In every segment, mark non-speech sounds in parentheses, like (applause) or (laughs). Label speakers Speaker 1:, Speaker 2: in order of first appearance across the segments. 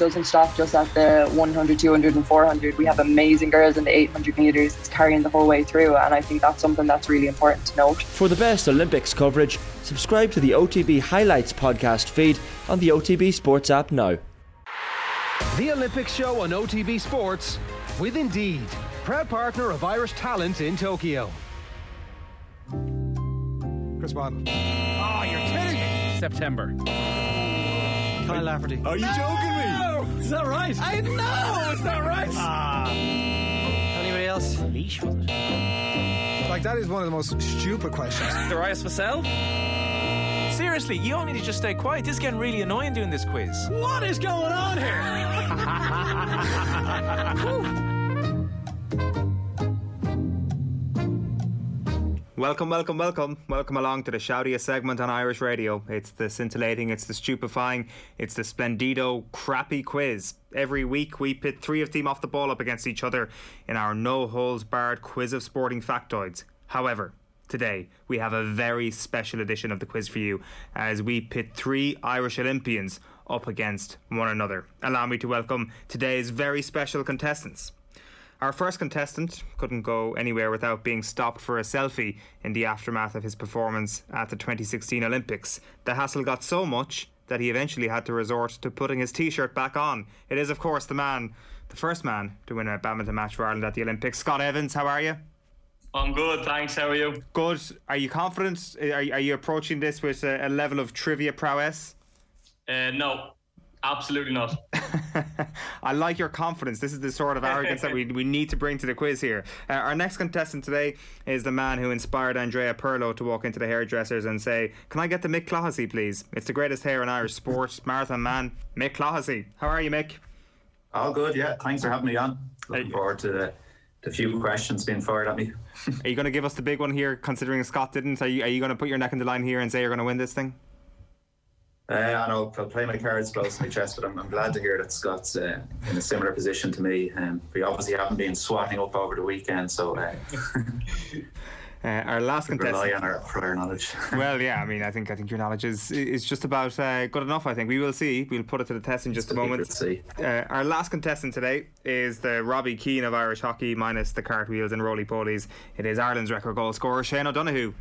Speaker 1: doesn't stop just at the 100, 200, and 400. We have amazing girls in the 800 metres. It's carrying the whole way through, and I think that's something that's really important to note.
Speaker 2: For the best Olympics coverage, subscribe to the OTB Highlights podcast feed on the OTB Sports app now.
Speaker 3: The Olympics show on OTB Sports with Indeed, proud partner of Irish talent in Tokyo.
Speaker 4: Chris Bond.
Speaker 5: Oh, you're kidding me. September.
Speaker 4: Kyle Lafferty.
Speaker 5: Are you joking me?
Speaker 4: Is that right?
Speaker 5: I know, it's not right.
Speaker 4: Ah. Anybody else?
Speaker 5: Leash, was it?
Speaker 4: Like, that is one of the most stupid questions. (laughs)
Speaker 5: Darius Vassell?
Speaker 6: Seriously, you all need to just stay quiet. This is getting really annoying doing this quiz.
Speaker 5: What is going on here? (laughs)
Speaker 7: Welcome, welcome, welcome. Welcome along to the shoutiest segment on Irish radio. It's the scintillating, it's the stupefying, it's the splendido, crappy quiz. Every week we pit three of them off the ball up against each other in our no holds barred quiz of sporting factoids. However, today we have a very special edition of the quiz for you as we pit three Irish Olympians up against one another. Allow me to welcome today's very special contestants. Our first contestant couldn't go anywhere without being stopped for a selfie in the aftermath of his performance at the 2016 Olympics. The hassle got so much that he eventually had to resort to putting his t shirt back on. It is, of course, the man, the first man to win a badminton match for Ireland at the Olympics. Scott Evans, how are you?
Speaker 8: I'm good, thanks. How are you?
Speaker 7: Good. Are you confident? Are, are you approaching this with a, a level of trivia prowess?
Speaker 8: Uh, no, absolutely not. (laughs)
Speaker 7: I like your confidence. This is the sort of arrogance that we, we need to bring to the quiz here. Uh, our next contestant today is the man who inspired Andrea Pirlo to walk into the hairdressers and say, Can I get the Mick Clohessy, please? It's the greatest hair in Irish sport, marathon man, Mick Clohessy. How are you, Mick?
Speaker 9: All good, yeah. Thanks for having me on. Looking forward to the, the few questions being fired at me. (laughs)
Speaker 7: Are you going to give us the big one here, considering Scott didn't? Are you, are you going to put your neck in the line here and say you're going to win this thing?
Speaker 9: Uh, I know I'll play my cards close to my chest, but I'm, I'm glad to hear that Scott's uh, in a similar position to me. Um, we obviously haven't been swatting up over the weekend, so uh, (laughs)
Speaker 7: Uh, our last
Speaker 9: we rely on our prior knowledge. (laughs)
Speaker 7: Well, yeah, I mean, I think I think your knowledge is is just about uh, good enough. I think we will see. We'll put it to the test in just a moment.
Speaker 9: See.
Speaker 7: Uh, our last contestant today is the Robbie Keane of Irish hockey, minus the cartwheels and roly polies. It is Ireland's record goal scorer, Shane O'Donoghue.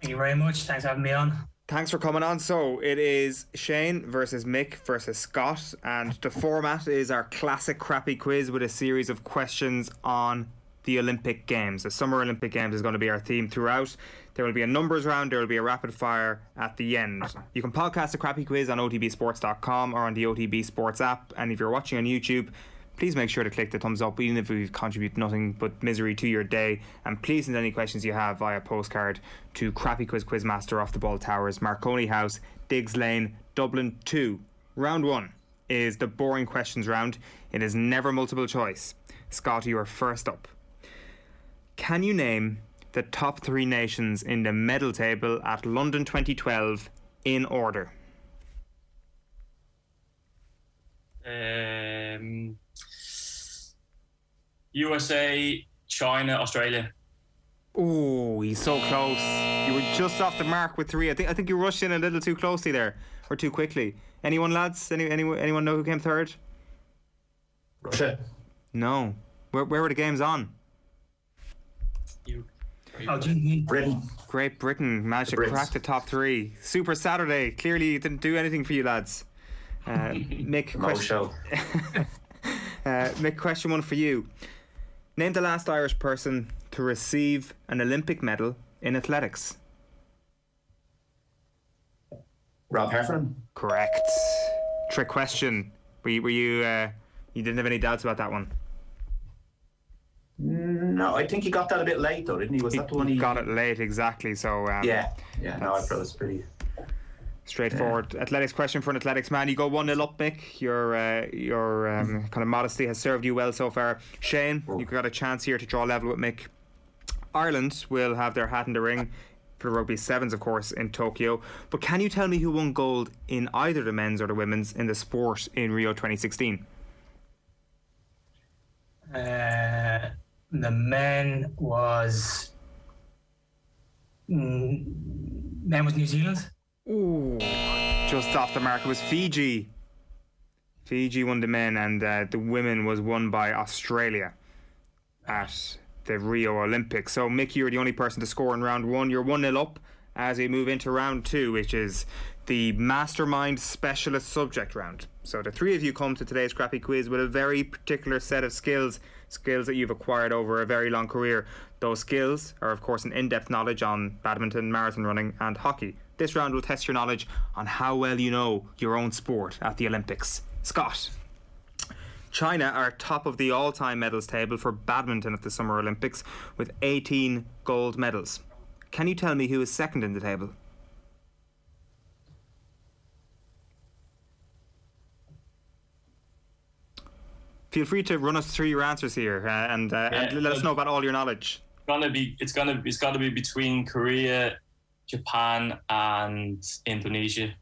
Speaker 10: Thank you very much. Thanks for having me on.
Speaker 7: Thanks for coming on. So it is Shane versus Mick versus Scott, and the format is our classic crappy quiz with a series of questions on the Olympic Games. The Summer Olympic Games is going to be our theme throughout. There will be a numbers round, there will be a rapid fire at the end. You can podcast the crappy quiz on otbsports.com or on the OTB Sports app, and if you're watching on YouTube, please make sure to click the thumbs up, even if we contribute nothing but misery to your day. And please send any questions you have via postcard to Crappy Quiz Quizmaster off the Ball Towers, Marconi House, Digges Lane, Dublin 2. Round one is the boring questions round. It is never multiple choice. Scott, you are first up. Can you name the top three nations in the medal table at London 2012 in order?
Speaker 8: Uh, Um, USA, China, Australia.
Speaker 7: Oh, he's so close. You were just off the mark with three. I think I think you rushed in a little too closely there, or too quickly. Anyone, lads? Any, anyone, anyone know who came third?
Speaker 9: Russia.
Speaker 7: No. Where, where were the games on?
Speaker 8: You.
Speaker 10: Oh, do you mean
Speaker 9: Britain.
Speaker 7: Great Britain managed to crack the top three. Super Saturday. Clearly, didn't do anything for you, lads. Uh, Mick,
Speaker 9: No
Speaker 7: question, (laughs) uh, Mick, question one for you. Name the last Irish person to receive an Olympic medal in athletics.
Speaker 9: Rob Heffernan.
Speaker 7: Correct. Trick question. Were you, were you uh, you didn't have any doubts about that one?
Speaker 9: No, I think he got that a bit late though, didn't he? Was
Speaker 7: He
Speaker 9: that the one he
Speaker 7: got it late, exactly. So um,
Speaker 9: Yeah, yeah. No, I thought it was pretty.
Speaker 7: Straightforward. Athletics question for an athletics man. You go one 0 up, Mick. Your uh, your um, kind of modesty has served you well so far. Shane, you've got a chance here to draw level with Mick. Ireland will have their hat in the ring for the rugby sevens, of course, in Tokyo. But can you tell me who won gold in either the men's or the women's in the sport in Rio 2016?
Speaker 10: uh, the men was mm, men was New Zealand.
Speaker 7: Ooh, just off the mark. Was Fiji. Fiji won the men, and uh, the women was won by Australia at the Rio Olympics. So, Mick, you're the only person to score in round one. You're 1 0 up as we move into round two, which is the Mastermind Specialist Subject round. So, the three of you come to today's crappy quiz with a very particular set of skills, skills that you've acquired over a very long career. Those skills are, of course, an in depth knowledge on badminton, marathon running, and hockey. This round will test your knowledge on how well you know your own sport at the Olympics. Scott. China are top of the all time medals table for badminton at the Summer Olympics with 18 gold medals. Can you tell me who is second in the table? Feel free to run us through your answers here uh, and, uh,
Speaker 8: Yeah,
Speaker 7: and let us know about all your knowledge.
Speaker 8: gonna be it's gonna it's gotta be between Korea, Japan, and Indonesia.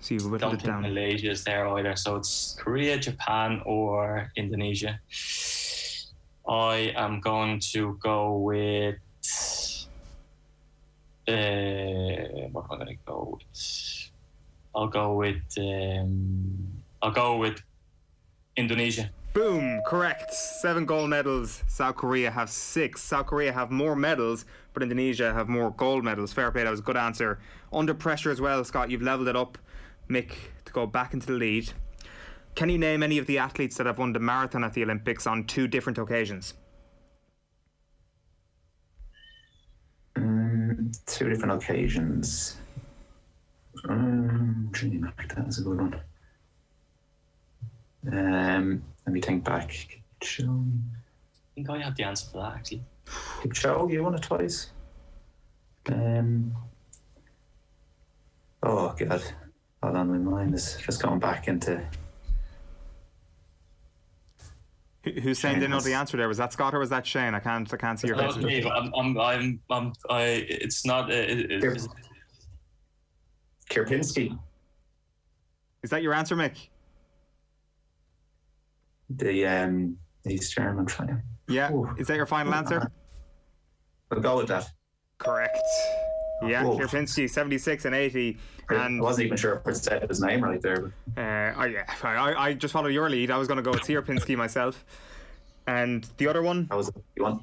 Speaker 7: So you've whittled
Speaker 8: Don't
Speaker 7: it
Speaker 8: think
Speaker 7: down.
Speaker 8: Malaysia is there either. So it's Korea, Japan, or Indonesia. I am going to go with. Uh, what am I going to go with? I'll go with. Um, I'll go with Indonesia.
Speaker 7: Boom, correct. Seven gold medals. South Korea have six. South Korea have more medals, but Indonesia have more gold medals. Fair play, that was a good answer. Under pressure as well, Scott, you've levelled it up. Mick, to go back into the lead. Can you name any of the athletes that have won the marathon at the Olympics on two different occasions?
Speaker 9: Mm, two different occasions. Um, that a good one. Um, let me think back. Kipchoge,
Speaker 8: I think I have the answer for that actually.
Speaker 9: Kipchoge, you won it twice. Um, oh god, hold on, my mind is just going back into.
Speaker 7: Who- Who's saying they know the answer there? Was that Scott or was that Shane? I can't. I can't see your face.
Speaker 8: me, I'm, I'm, I'm, I'm, I. It's not. It, it, it's-
Speaker 9: Kierpinski,
Speaker 7: Is that your answer, Mick?
Speaker 9: The um, East German player.
Speaker 7: Yeah.
Speaker 9: Ooh.
Speaker 7: Is that your final answer?
Speaker 9: We'll go with that.
Speaker 7: Correct. Yeah,
Speaker 9: Whoa.
Speaker 7: Kierpinski, 76 and 80. And I
Speaker 9: wasn't even sure if I said his name right there. But
Speaker 7: Uh, oh yeah, I, I just followed your lead. I was going to go with Cierpinski myself. And the other one,
Speaker 9: that was the one.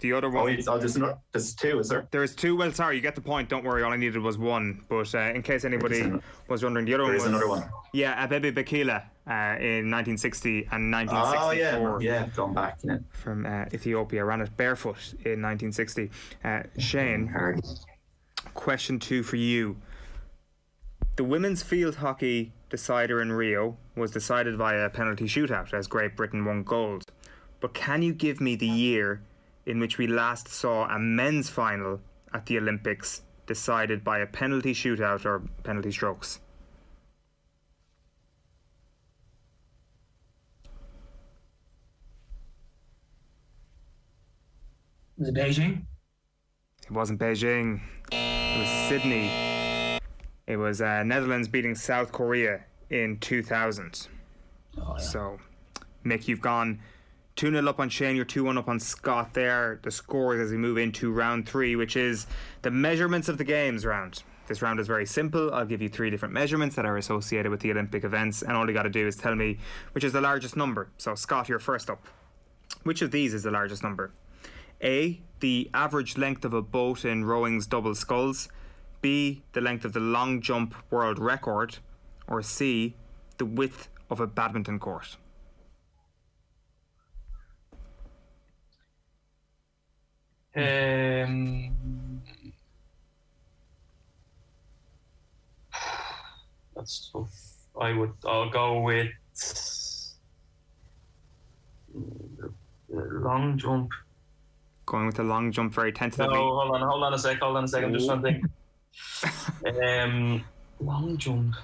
Speaker 7: The other
Speaker 9: Oh,
Speaker 7: one.
Speaker 9: wait, oh, there's, there's two, is there?
Speaker 7: There is two. Well, sorry, you get the point. Don't worry. All I needed was one. But uh, in case anybody
Speaker 9: an-
Speaker 7: was wondering, the other
Speaker 9: There
Speaker 7: one
Speaker 9: is
Speaker 7: was
Speaker 9: another one.
Speaker 7: yeah, Abebe Bikila uh, in 1960 and 1964.
Speaker 9: Oh,
Speaker 7: 1964
Speaker 9: yeah, yeah, going back. Yeah.
Speaker 7: from uh, Ethiopia. Ran it barefoot in 1960. Uh, Shane, question two for you. The women's field hockey decider in Rio was decided via a penalty shootout as Great Britain won gold. But can you give me the year in which we last saw a men's final at the Olympics decided by a penalty shootout or penalty strokes?
Speaker 10: Was it Beijing?
Speaker 7: It wasn't Beijing. It was Sydney. It was uh, Netherlands beating South Korea in 2000. So, Mick, you've gone 2 0 up on Shane, you're 2 1 up on Scott there. The scores as we move into round three, which is the measurements of the games round. This round is very simple. I'll give you three different measurements that are associated with the Olympic events, and all you got to do is tell me which is the largest number. So, Scott, you're first up. Which of these is the largest number? A. The average length of a boat in rowing's double sculls. B. The length of the long jump world record. Or C. The width of a badminton court.
Speaker 8: Um, that's tough. I would. I'll go with long jump.
Speaker 7: Going with the long jump very
Speaker 8: No, hold on, hold on a sec, hold on a second, just to um, (laughs) long jump.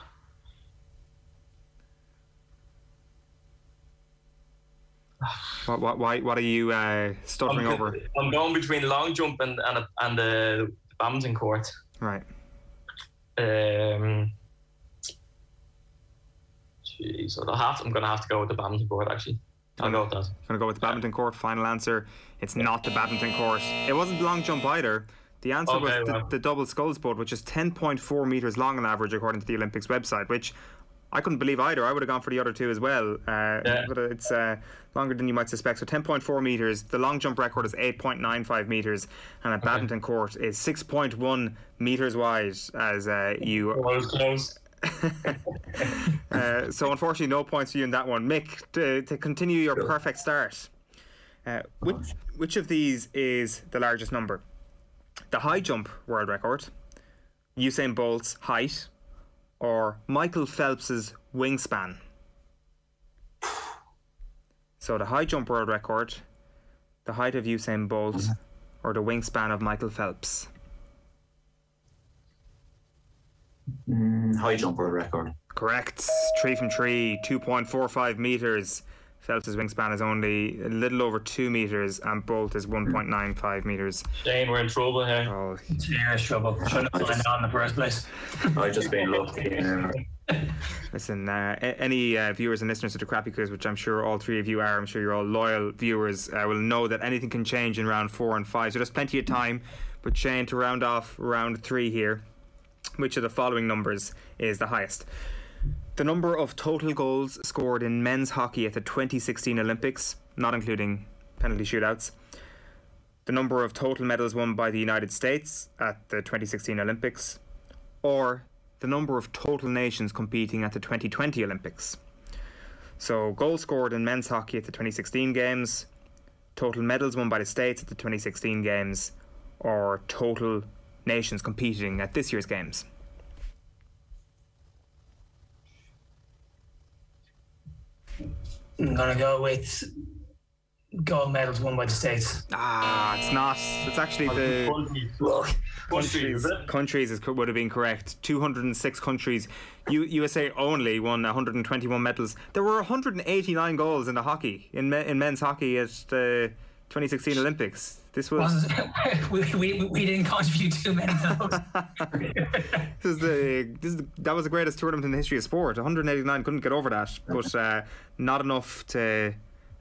Speaker 7: What, what, why, what are you uh, stuttering
Speaker 8: I'm,
Speaker 7: over? (laughs)
Speaker 8: I'm going between long jump and and, a, and the badminton court.
Speaker 7: Right.
Speaker 8: Um, jeez, I'll have. I'm gonna have to go with the badminton court. Actually, I'll go with that.
Speaker 7: Going to go with the badminton court. Final answer. It's not the badminton court. It wasn't the long jump either. The answer
Speaker 8: Okay,
Speaker 7: was the,
Speaker 8: well.
Speaker 7: the double sculls boat, which is 10.4 meters long on average, according to the Olympics website, which I couldn't believe either. I would have gone for the other two as well. Uh,
Speaker 8: Yeah.
Speaker 7: But it's uh, longer than you might suspect. So 10.4 meters. The long jump record is 8.95 meters, and at badminton court is 6.1 meters wide. As uh, you,
Speaker 8: Close, close. (laughs)
Speaker 7: uh, so unfortunately, no points for you in that one. Mick, to, to continue your perfect start, uh, which which of these is the largest number? The high jump world record, Usain Bolt's height, or Michael Phelps's wingspan? So the high jump world record, the height of Usain Bolt, or the wingspan of Michael Phelps?
Speaker 9: Mm, high jump world record.
Speaker 7: Correct. Three from three, 2.45 metres. Phelps' wingspan is only a little over two metres, and Bolt is 1.95 metres.
Speaker 8: Shane, we're in trouble here.
Speaker 7: Oh,
Speaker 10: Serious trouble. (laughs) Shouldn't have signed on in the first place.
Speaker 9: I've just been lucky. (laughs)
Speaker 7: listen, uh, any uh, viewers and listeners to the Crappy Quiz, which I'm sure all three of you are, I'm sure you're all loyal viewers, uh, will know that anything can change in round four and five. So there's plenty of time. But Shane, to round off round three here, which of the following numbers is the highest? The number of total goals scored in men's hockey at the 2016 Olympics, not including penalty shootouts. The number of total medals won by the United States at the 2016 Olympics, or the number of total nations competing at the 2020 Olympics. So, goals scored in men's hockey at the 2016 Games, total medals won by the States at the 2016 Games, or total nations competing at this year's Games.
Speaker 10: I'm gonna go with gold medals won by the states.
Speaker 7: Ah, it's not. It's actually the
Speaker 8: Countries, is it?
Speaker 7: countries is, would have been correct. 206 countries. U, USA only won 121 medals. There were 189 goals in the hockey in me, in men's hockey at the 2016 Olympics. This was (laughs)
Speaker 10: we, we, we didn't contribute too many those. (laughs)
Speaker 7: this is the this is the, that was the greatest tournament in the history of sport. 189 couldn't get over that, but uh, not enough to.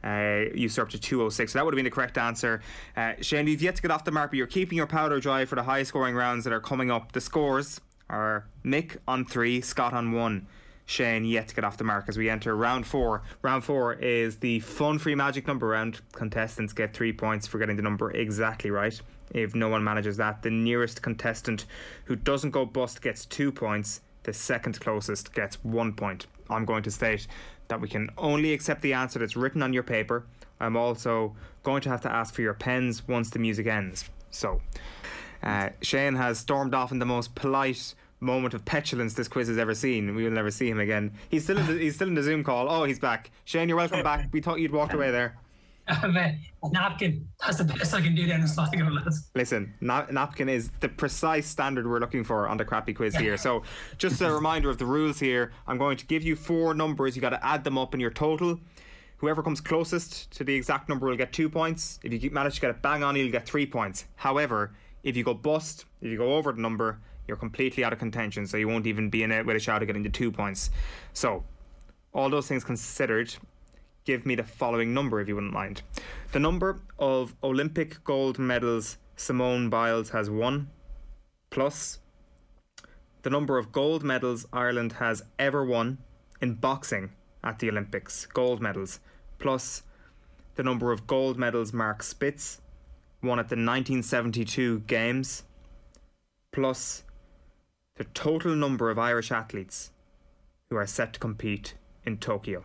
Speaker 7: Uh, usurp to 206. So that would have been the correct answer. Uh, Shane, you've yet to get off the mark, but you're keeping your powder dry for the high scoring rounds that are coming up. The scores are Mick on three, Scott on one. Shane yet to get off the mark as we enter round four. Round four is the fun free magic number round. Contestants get three points for getting the number exactly right. If no one manages that, the nearest contestant who doesn't go bust gets two points. The second closest gets one point. I'm going to state that we can only accept the answer that's written on your paper. I'm also going to have to ask for your pens once the music ends. So, uh, Shane has stormed off in the most polite moment of petulance this quiz has ever seen. We will never see him again. He's still in the, he's still in the Zoom call. Oh, he's back. Shane, you're welcome back. We thought you'd walked away there. (laughs)
Speaker 10: a napkin. That's the best I can do down in Sligo, lads.
Speaker 7: Listen, na- napkin is the precise standard we're looking for on the crappy quiz here. So, just a (laughs) reminder of the rules here. I'm going to give you four numbers. You got to add them up in your total. Whoever comes closest to the exact number will get two points. If you manage to get it bang on, you'll get three points. However, if you go bust, if you go over the number, you're completely out of contention. So you won't even be in it with a shot of getting the two points. So, all those things considered, give me the following number if you wouldn't mind. The number of Olympic gold medals Simone Biles has won, plus the number of gold medals Ireland has ever won in boxing at the Olympics, gold medals, plus the number of gold medals Mark Spitz won at the 1972 Games, plus the total number of Irish athletes who are set to compete in Tokyo.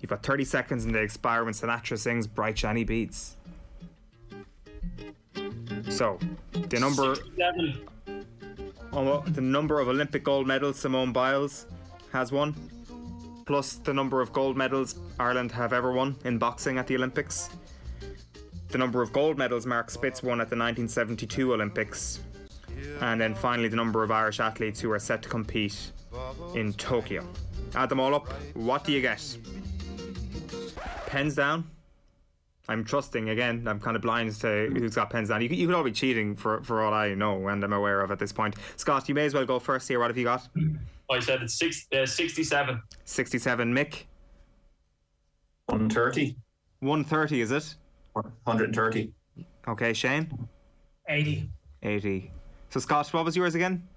Speaker 7: You've got 30 seconds and they expire when Sinatra sings Bright Shiny Beats. So, the number
Speaker 8: Seven.
Speaker 7: oh, uh, the number of Olympic gold medals Simone Biles has won, plus the number of gold medals Ireland have ever won in boxing at the Olympics, the number of gold medals Mark Spitz won at the 1972 Olympics, and then finally the number of Irish athletes who are set to compete in Tokyo. Add them all up, what do you get? Pens down. I'm trusting again. I'm kind of blind to who's got pens down. You, could- you could all be cheating for, for all I know and I'm aware of at this point. Scott, you may as well go first here. What have you got?
Speaker 8: I said it's six, uh, 67.
Speaker 7: 67. Mick,
Speaker 9: 130,
Speaker 7: 130, is it?
Speaker 9: 130,
Speaker 7: Okay, Shane,
Speaker 10: 80.
Speaker 7: 80. So, Scott, what was yours again?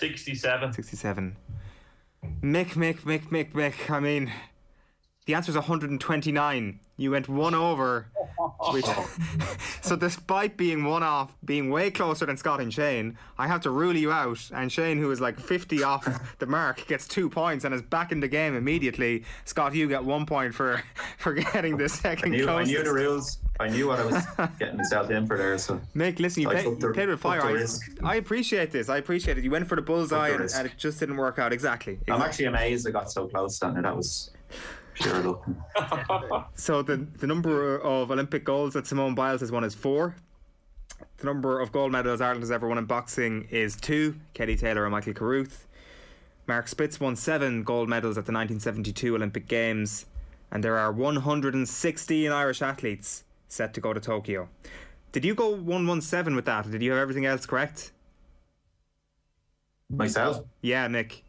Speaker 8: 67.
Speaker 7: 67. Mick, Mick, Mick, Mick, Mick. I mean, the answer is 129. You went one over. (laughs) Which, so despite being one off, being way closer than Scott and Shane, I have to rule you out. And Shane, who is like 50 off (laughs) the mark, gets two points and is back in the game immediately. Scott, you get one point for (laughs) for getting the
Speaker 9: I
Speaker 7: second
Speaker 9: knew, I
Speaker 7: closest.
Speaker 9: knew the rules. I knew what I was (laughs) getting myself in for there. So
Speaker 7: Mick, listen, you
Speaker 9: I
Speaker 7: play,
Speaker 9: took the-
Speaker 7: played with fire. I. I appreciate this. I appreciate it. You went for the bullseye
Speaker 9: the
Speaker 7: and, and it just didn't work out. Exactly.
Speaker 9: I'm actually amazed I got so close. Then that was pure luck. (laughs)
Speaker 7: So the the number of Olympic golds that Simone Biles has won is four. The number of gold medals Ireland has ever won in boxing is two. Katie Taylor and Michael Carruth. Mark Spitz won seven gold medals at the 1972 Olympic Games, and there are 116 Irish athletes set to go to Tokyo. Did you go 117 with that? Or did you have everything else correct?
Speaker 9: Myself,
Speaker 7: Yeah, Nick.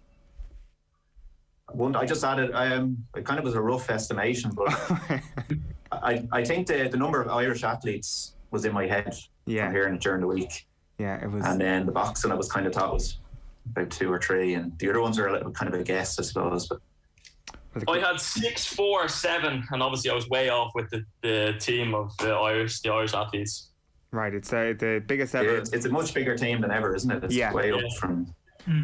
Speaker 9: one I just added. Um, it kind of was a rough estimation, but (laughs) I I think the the number of Irish athletes was in my head
Speaker 7: Yeah.
Speaker 9: from hearing it during the week,
Speaker 7: Yeah, it was.
Speaker 9: and then the boxing I was kind of thought was about two or three, and the other ones are a little kind of a guess, I suppose. But
Speaker 8: I had six, four, seven, and obviously I was way off with the, the team of the Irish, the Irish athletes.
Speaker 7: Right, it's uh, the biggest
Speaker 9: yeah,
Speaker 7: ever
Speaker 9: it's, it's a much bigger team than ever, isn't it? It's
Speaker 7: Yeah.
Speaker 9: way
Speaker 8: Yeah.
Speaker 9: up from.
Speaker 7: cou-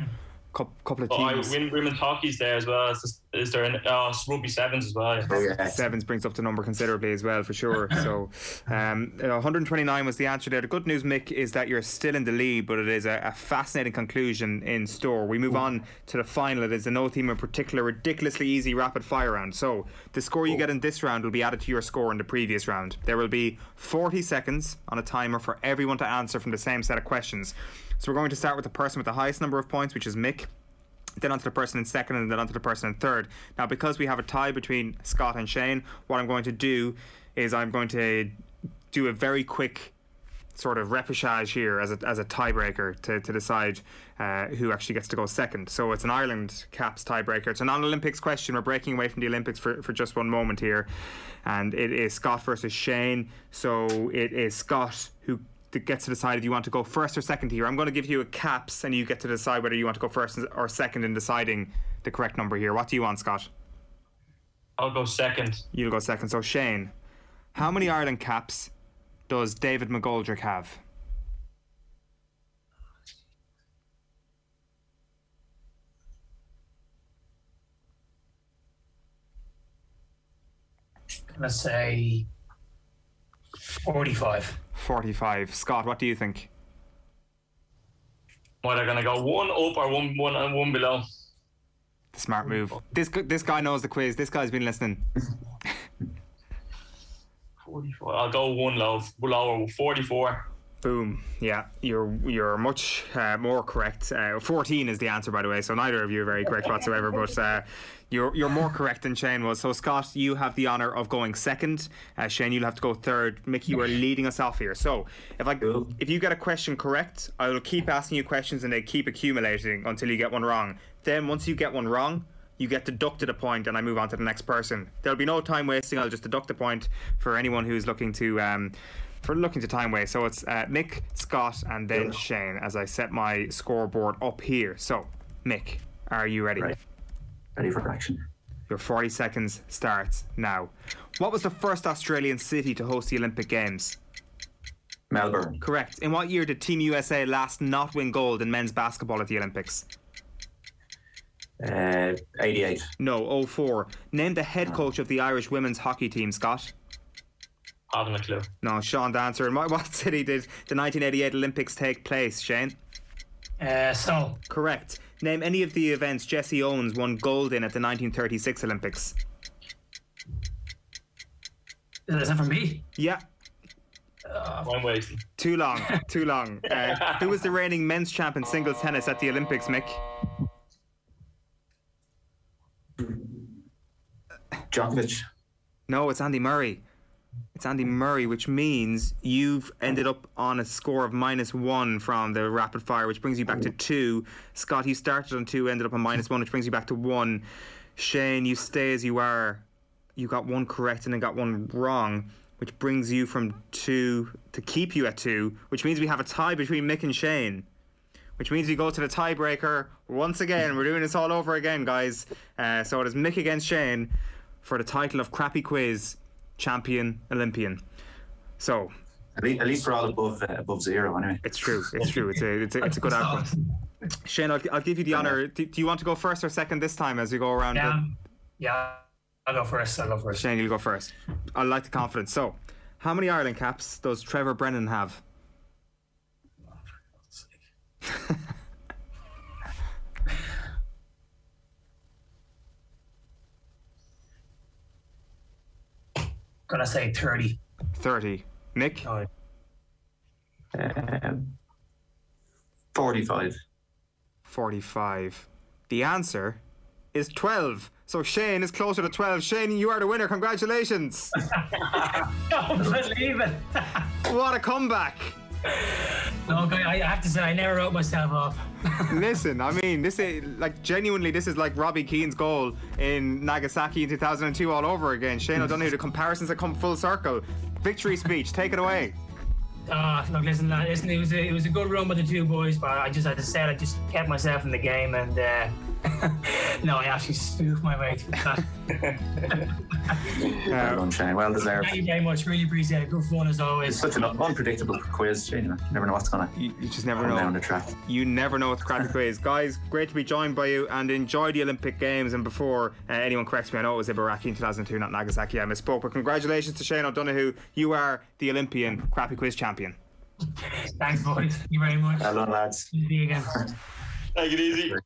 Speaker 7: couple of
Speaker 8: But I,
Speaker 7: teams.
Speaker 8: win, women's hockey's there as well. Is, is there an, oh, rugby sevens as well?
Speaker 9: Oh yeah,
Speaker 7: Sevens brings up the number considerably as well, for sure. So, (laughs) um, uh, 129 was the answer there. The good news, Mick, is that you're still in the lead, but it is a, a fascinating conclusion in store. We move on to the final. It is a no team in particular, ridiculously easy rapid fire round. So, the score you get in this round will be added to your score in the previous round. There will be 40 seconds on a timer for everyone to answer from the same set of questions. So, we're going to start with the person with the highest number of points, which is Mick then onto the person in second, and then onto the person in third. Now, because we have a tie between Scott and Shane, what I'm going to do is I'm going to do a very quick sort of repechage here as a, as a tiebreaker to, to decide uh, who actually gets to go second. So it's an Ireland caps tiebreaker. It's a non Olympics question. We're breaking away from the Olympics for, for just one moment here. And it is Scott versus Shane. So it is Scott who d- gets to decide if you want to go first or second here. I'm going to give you a caps and you get to decide whether you want to go first or second in deciding the correct number here. What do you want, Scott?
Speaker 8: I'll go second.
Speaker 7: You'll go second. So Shane, how many Ireland caps does David McGoldrick have?
Speaker 10: Let's say 45.
Speaker 7: 45. Scott, what do you think?
Speaker 8: What are going to go one up or one one and one below?
Speaker 7: The smart move. This this guy knows the quiz. This guy's been listening. (laughs)
Speaker 8: 44. I'll go one low, lower, 44.
Speaker 7: Boom. Yeah, you're you're much uh, more correct. Uh, 14 is the answer, by the way. So neither of you are very correct whatsoever. But uh, you're you're more correct than Shane was. So Scott, you have the honour of going second. Uh, Shane, you'll have to go third. Mickey, you are leading us off here. So if I
Speaker 9: Cool.
Speaker 7: if you get a question correct, I will keep asking you questions and they keep accumulating until you get one wrong. Then once you get one wrong. You get deducted a point, and I move on to the next person. There'll be no time wasting. I'll just deduct a point for anyone who's looking to um, for looking to time waste. So it's uh, Mick, Scott, and then Shane as I set my scoreboard up here. So, Mick, are you ready?
Speaker 9: Right. ready for action.
Speaker 7: Your 40 seconds starts now. What was the first Australian city to host the Olympic Games?
Speaker 9: Melbourne,
Speaker 7: Correct. In what year did Team USA last not win gold in men's basketball at the Olympics?
Speaker 9: uh, 88.
Speaker 7: No, 04. Name the head coach of the Irish women's hockey team, Scott.
Speaker 8: Having a clue.
Speaker 7: No, Sean Dancer. In what, what city did the 1988 Olympics take place, Shane?
Speaker 10: Uh, so,
Speaker 7: Correct. Name any of the events Jesse Owens won gold in at the 1936 Olympics.
Speaker 10: is that for me?
Speaker 7: Yeah,
Speaker 8: I'm wasting.
Speaker 7: too long, too long. Uh, who was the reigning men's champ in singles tennis at the Olympics, Mick?
Speaker 9: Djokovic,
Speaker 7: No, it's Andy Murray. It's Andy Murray, which means you've ended up on a score of minus one from the rapid fire, which brings you back to two. Scott, you started on two, ended up on minus one, which brings you back to one. Shane, you stay as you are. You got one correct and then got one wrong, which brings you from two to keep you at two, which means we have a tie between Mick and Shane. which means we go to the tiebreaker once again. We're doing this all over again, guys. Uh, so it is Mick against Shane for the title of Crappy Quiz Champion Olympian. So
Speaker 9: At least, at least we're all above uh, above zero anyway.
Speaker 7: it's true. It's true. It's a it's a, it's a good outcome. Shane, I'll, I'll give you the honor. Do, do you want to go first or second this time as we go around?
Speaker 10: Yeah,
Speaker 7: the-
Speaker 10: yeah. I'll go first. I'll go first.
Speaker 7: Shane, you'll go first. I like the confidence. So, how many Ireland caps does Trevor Brennan have? (laughs)
Speaker 10: Gonna say thirty.
Speaker 7: 30. Nick?
Speaker 10: Oh,
Speaker 9: Um, Forty-five.
Speaker 7: 45. The answer is 12. So Shane is closer to 12. Shane, you are the winner. Congratulations. (laughs)
Speaker 10: don't believe it.
Speaker 7: what a comeback.
Speaker 10: No, I have to say, I never wrote myself off. (laughs)
Speaker 7: Listen, I mean, this is like genuinely, this is like Robbie Keane's goal in Nagasaki in 2002 all over again. Shane O'Donoghue, the comparisons have come full circle. Victory speech, take it away.
Speaker 10: Ah, look, listen, listen. It was a, it was a good run with the two boys, but I just, as I said, I just kept myself in the game, and uh, (laughs) no, I actually spoofed my way through that. (laughs)
Speaker 9: Well done, Shane. Well deserved.
Speaker 10: Thank you very much. Really appreciate it. Good fun as
Speaker 9: It's
Speaker 10: always.
Speaker 9: such an unpredictable quiz, Shane. You never know what's gonna
Speaker 7: You, you just never
Speaker 9: come down
Speaker 7: know.
Speaker 9: the track.
Speaker 7: You never know what the crappy quiz. (laughs) Guys, great to be joined by you and enjoy the Olympic Games. And before uh, anyone corrects me, I know it was Ibaraki in 2002, not Nagasaki. I misspoke. But congratulations to Shane O'Donoghue. You are the Olympian crappy quiz champion.
Speaker 10: Thanks, boys. Thank you very much.
Speaker 9: Well done, lads.
Speaker 10: See you again.
Speaker 8: Take it easy.